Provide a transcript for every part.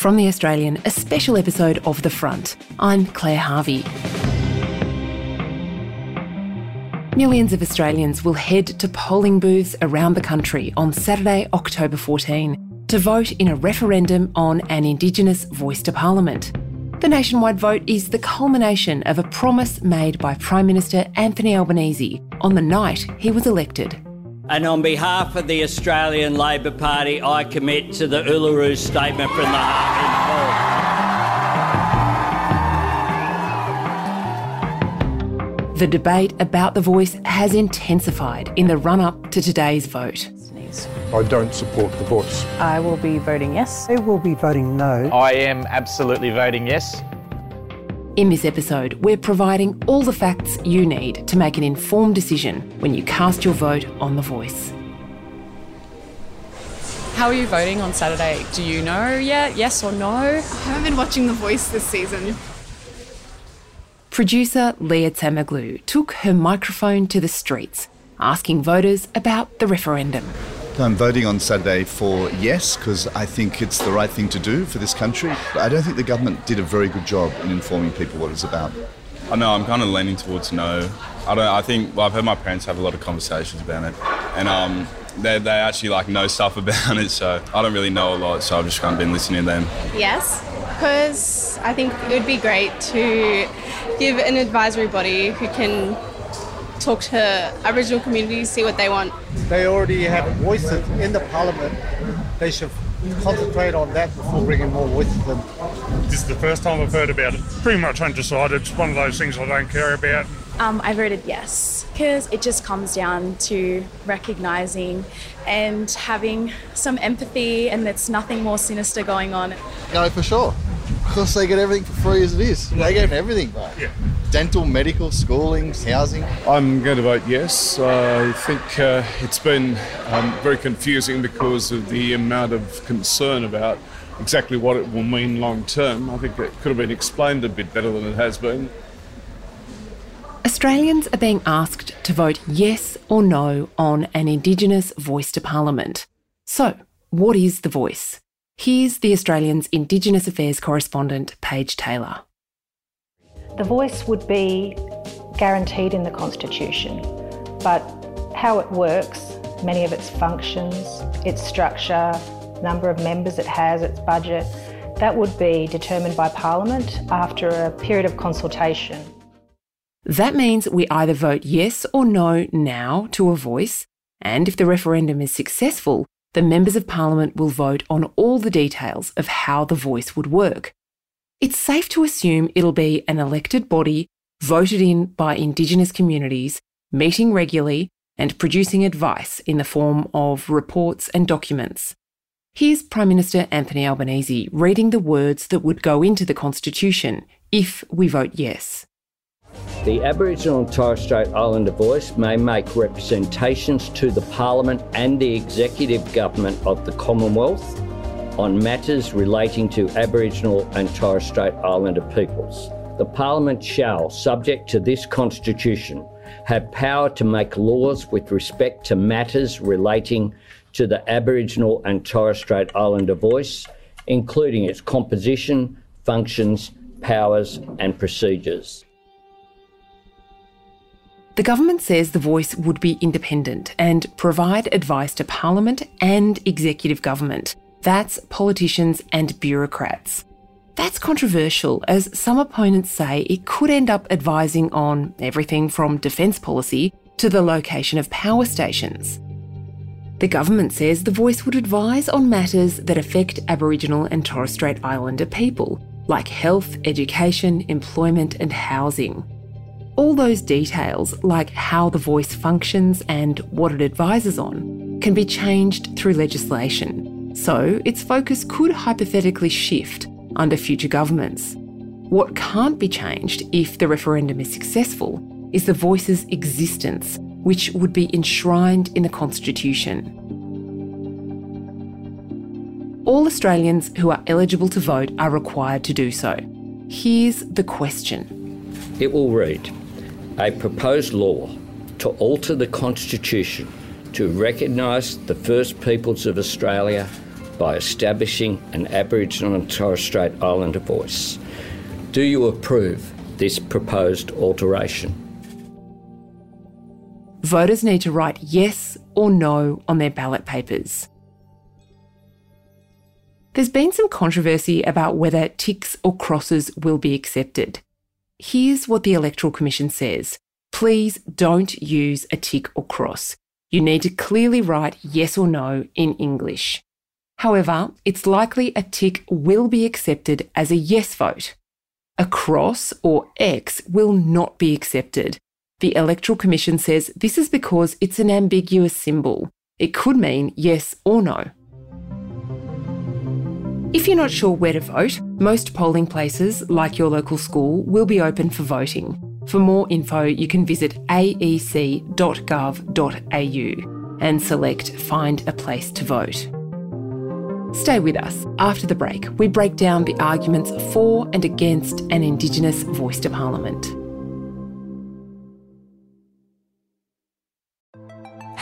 From The Australian, a special episode of The Front. I'm Claire Harvey. Millions of Australians will head to polling booths around the country on Saturday, October 14, to vote in a referendum on an Indigenous voice to Parliament. The nationwide vote is the culmination of a promise made by Prime Minister Anthony Albanese on the night he was elected. And on behalf of the Australian Labor Party, I commit to the Uluru Statement from the Heart The debate about the voice has intensified in the run up to today's vote. I don't support the voice. I will be voting yes. I will be voting no. I am absolutely voting yes. In this episode, we're providing all the facts you need to make an informed decision when you cast your vote on The Voice. How are you voting on Saturday? Do you know yet? Yes or no? I haven't been watching The Voice this season. Producer Lia Tsamoglou took her microphone to the streets, asking voters about the referendum. I'm voting on Saturday for yes because I think it's the right thing to do for this country. I don't think the government did a very good job in informing people what it's about. I know I'm kind of leaning towards no. I don't. I think well, I've heard my parents have a lot of conversations about it, and um, they they actually like know stuff about it. So I don't really know a lot. So I've just kind of been listening to them. Yes, because I think it would be great to give an advisory body who can talk to Aboriginal communities, see what they want. They already have voices in the parliament. They should concentrate on that before bringing more voices in. This is the first time I've heard about it. Pretty much undecided. It's one of those things I don't care about. Um, I voted yes because it just comes down to recognising and having some empathy, and there's nothing more sinister going on. No, for sure. Because they get everything for free as it is. They get everything, right? Yeah dental, medical, schooling, housing? I'm going to vote yes. I think uh, it's been um, very confusing because of the amount of concern about exactly what it will mean long term. I think it could have been explained a bit better than it has been. Australians are being asked to vote yes or no on an Indigenous voice to Parliament. So, what is the voice? Here's the Australian's Indigenous Affairs correspondent, Paige Taylor. The voice would be guaranteed in the Constitution, but how it works, many of its functions, its structure, number of members it has, its budget, that would be determined by Parliament after a period of consultation. That means we either vote yes or no now to a voice, and if the referendum is successful, the members of Parliament will vote on all the details of how the voice would work, it's safe to assume it'll be an elected body voted in by Indigenous communities, meeting regularly and producing advice in the form of reports and documents. Here's Prime Minister Anthony Albanese reading the words that would go into the Constitution if we vote yes. The Aboriginal and Torres Strait Islander voice may make representations to the Parliament and the Executive Government of the Commonwealth on matters relating to Aboriginal and Torres Strait Islander peoples. The Parliament shall, subject to this Constitution, have power to make laws with respect to matters relating to the Aboriginal and Torres Strait Islander voice, including its composition, functions, powers, and procedures. The government says the voice would be independent and provide advice to Parliament and executive government that's politicians and bureaucrats. That's controversial, as some opponents say it could end up advising on everything from defence policy to the location of power stations. The government says the voice would advise on matters that affect Aboriginal and Torres Strait Islander people, like health, education, employment, and housing. All those details, like how the voice functions and what it advises on, can be changed through legislation. So its focus could hypothetically shift under future governments. What can't be changed if the referendum is successful is the voice's existence, which would be enshrined in the Constitution. All Australians who are eligible to vote are required to do so. Here's the question It will read A proposed law to alter the Constitution to recognise the First Peoples of Australia by establishing an Aboriginal and Torres Strait Islander voice. Do you approve this proposed alteration? Voters need to write yes or no on their ballot papers. There's been some controversy about whether ticks or crosses will be accepted. Here's what the Electoral Commission says please don't use a tick or cross. You need to clearly write yes or no in English. However, it's likely a tick will be accepted as a yes vote. A cross or X will not be accepted. The Electoral Commission says this is because it's an ambiguous symbol. It could mean yes or no. If you're not sure where to vote, most polling places, like your local school, will be open for voting. For more info, you can visit aec.gov.au and select Find a Place to Vote. Stay with us. After the break, we break down the arguments for and against an Indigenous voice to Parliament.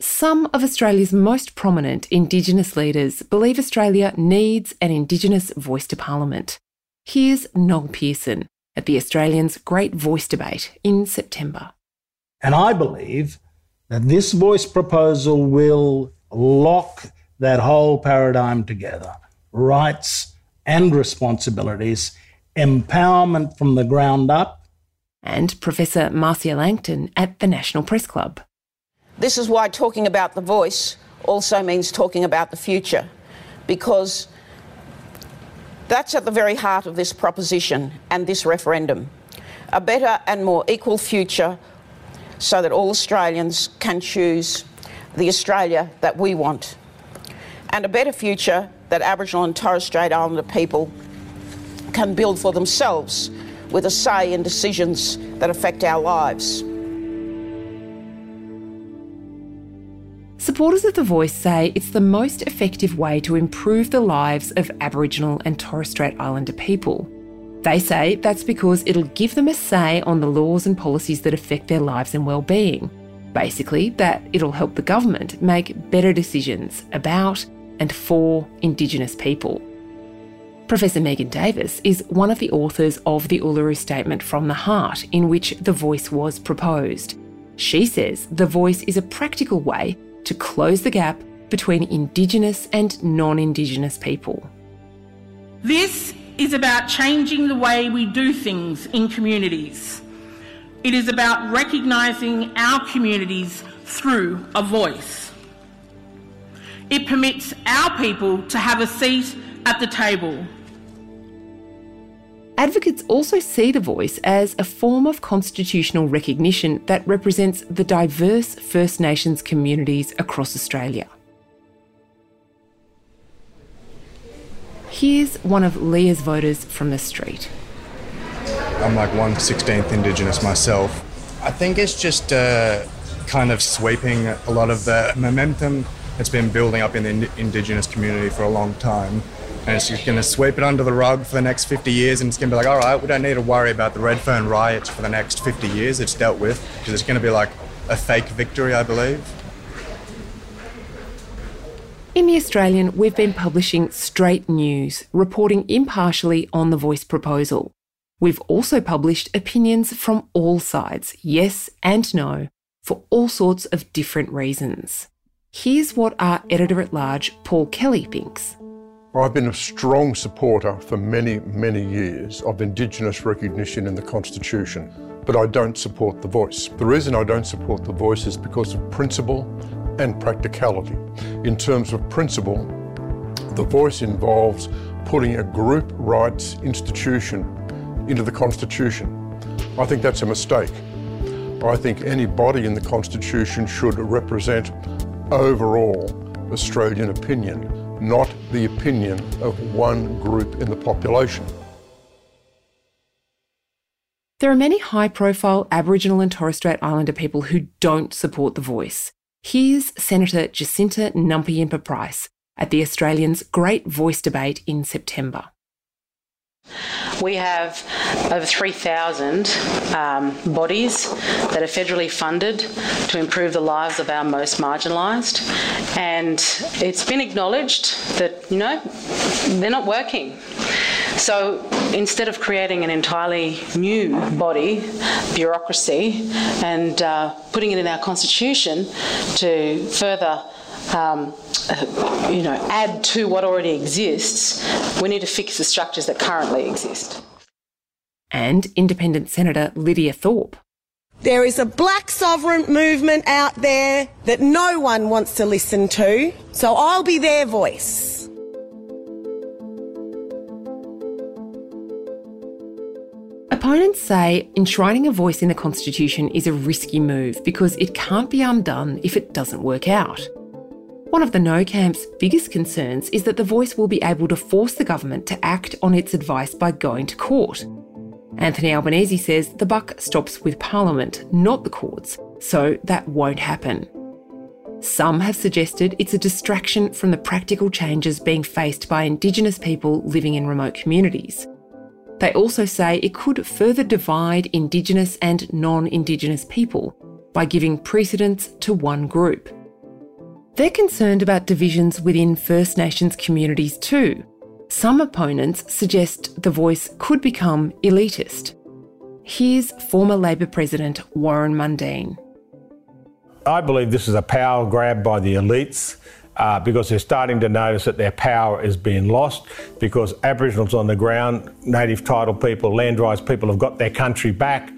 Some of Australia's most prominent Indigenous leaders believe Australia needs an Indigenous voice to Parliament. Here's Noel Pearson at the Australians' Great Voice Debate in September. And I believe that this voice proposal will lock that whole paradigm together rights and responsibilities, empowerment from the ground up. And Professor Marcia Langton at the National Press Club. This is why talking about the voice also means talking about the future, because that's at the very heart of this proposition and this referendum. A better and more equal future so that all Australians can choose the Australia that we want. And a better future that Aboriginal and Torres Strait Islander people can build for themselves with a say in decisions that affect our lives. Supporters of The Voice say it's the most effective way to improve the lives of Aboriginal and Torres Strait Islander people. They say that's because it'll give them a say on the laws and policies that affect their lives and well-being. Basically, that it'll help the government make better decisions about and for Indigenous people. Professor Megan Davis is one of the authors of the Uluru Statement from the Heart, in which the voice was proposed. She says the voice is a practical way to close the gap between Indigenous and non Indigenous people. This is about changing the way we do things in communities. It is about recognising our communities through a voice. It permits our people to have a seat at the table. Advocates also see the voice as a form of constitutional recognition that represents the diverse First Nations communities across Australia. Here's one of Lia's voters from the street. I'm like 116th Indigenous myself. I think it's just uh, kind of sweeping a lot of the momentum that's been building up in the Indigenous community for a long time. And it's just going to sweep it under the rug for the next 50 years, and it's going to be like, all right, we don't need to worry about the Redfern riots for the next 50 years. It's dealt with because it's going to be like a fake victory, I believe. In The Australian, we've been publishing straight news, reporting impartially on the voice proposal. We've also published opinions from all sides, yes and no, for all sorts of different reasons. Here's what our editor at large, Paul Kelly, thinks. I've been a strong supporter for many, many years of Indigenous recognition in the Constitution, but I don't support the voice. The reason I don't support the voice is because of principle and practicality. In terms of principle, the voice involves putting a group rights institution into the Constitution. I think that's a mistake. I think any body in the Constitution should represent overall Australian opinion, not the opinion of one group in the population. There are many high profile Aboriginal and Torres Strait Islander people who don't support The Voice. Here's Senator Jacinta Nampijinpa Price at the Australians' Great Voice debate in September. We have over 3,000 um, bodies that are federally funded to improve the lives of our most marginalised, and it's been acknowledged that, you know, they're not working. So instead of creating an entirely new body, bureaucracy, and uh, putting it in our constitution to further um, Uh, you know, add to what already exists, we need to fix the structures that currently exist. And Independent Senator Lydia Thorpe. There is a black sovereign movement out there that no one wants to listen to, so I'll be their voice. Opponents say enshrining a voice in the Constitution is a risky move because it can't be undone if it doesn't work out. One of the No camp's biggest concerns is that the voice will be able to force the government to act on its advice by going to court. Anthony Albanese says the buck stops with Parliament, not the courts, so that won't happen. Some have suggested it's a distraction from the practical changes being faced by Indigenous people living in remote communities. They also say it could further divide Indigenous and non Indigenous people by giving precedence to one group. They're concerned about divisions within First Nations communities too. Some opponents suggest the voice could become elitist. Here's former Labor President Warren Mundine. I believe this is a power grab by the elites uh, because they're starting to notice that their power is being lost because Aboriginals on the ground, native title people, land rights people have got their country back.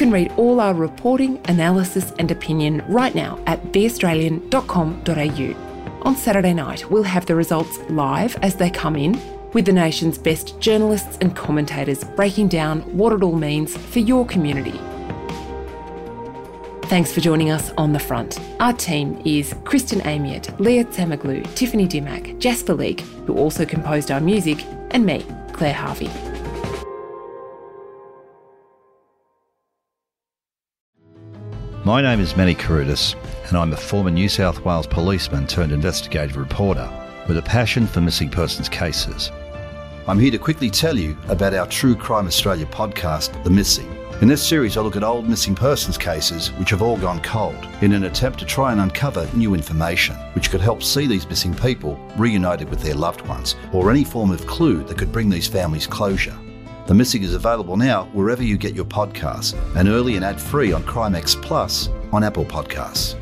Can read all our reporting, analysis, and opinion right now at theaustralian.com.au. On Saturday night, we'll have the results live as they come in, with the nation's best journalists and commentators breaking down what it all means for your community. Thanks for joining us on the front. Our team is Kristen Amiot, Lia Tsamoglou, Tiffany Dimmack, Jasper Leak, who also composed our music, and me, Claire Harvey. My name is Manny Carudis, and I'm a former New South Wales policeman turned investigative reporter with a passion for missing persons cases. I'm here to quickly tell you about our True Crime Australia podcast, The Missing. In this series, I look at old missing persons cases which have all gone cold in an attempt to try and uncover new information which could help see these missing people reunited with their loved ones or any form of clue that could bring these families closure. The Missing is available now wherever you get your podcasts and early and ad free on Crimex Plus on Apple Podcasts.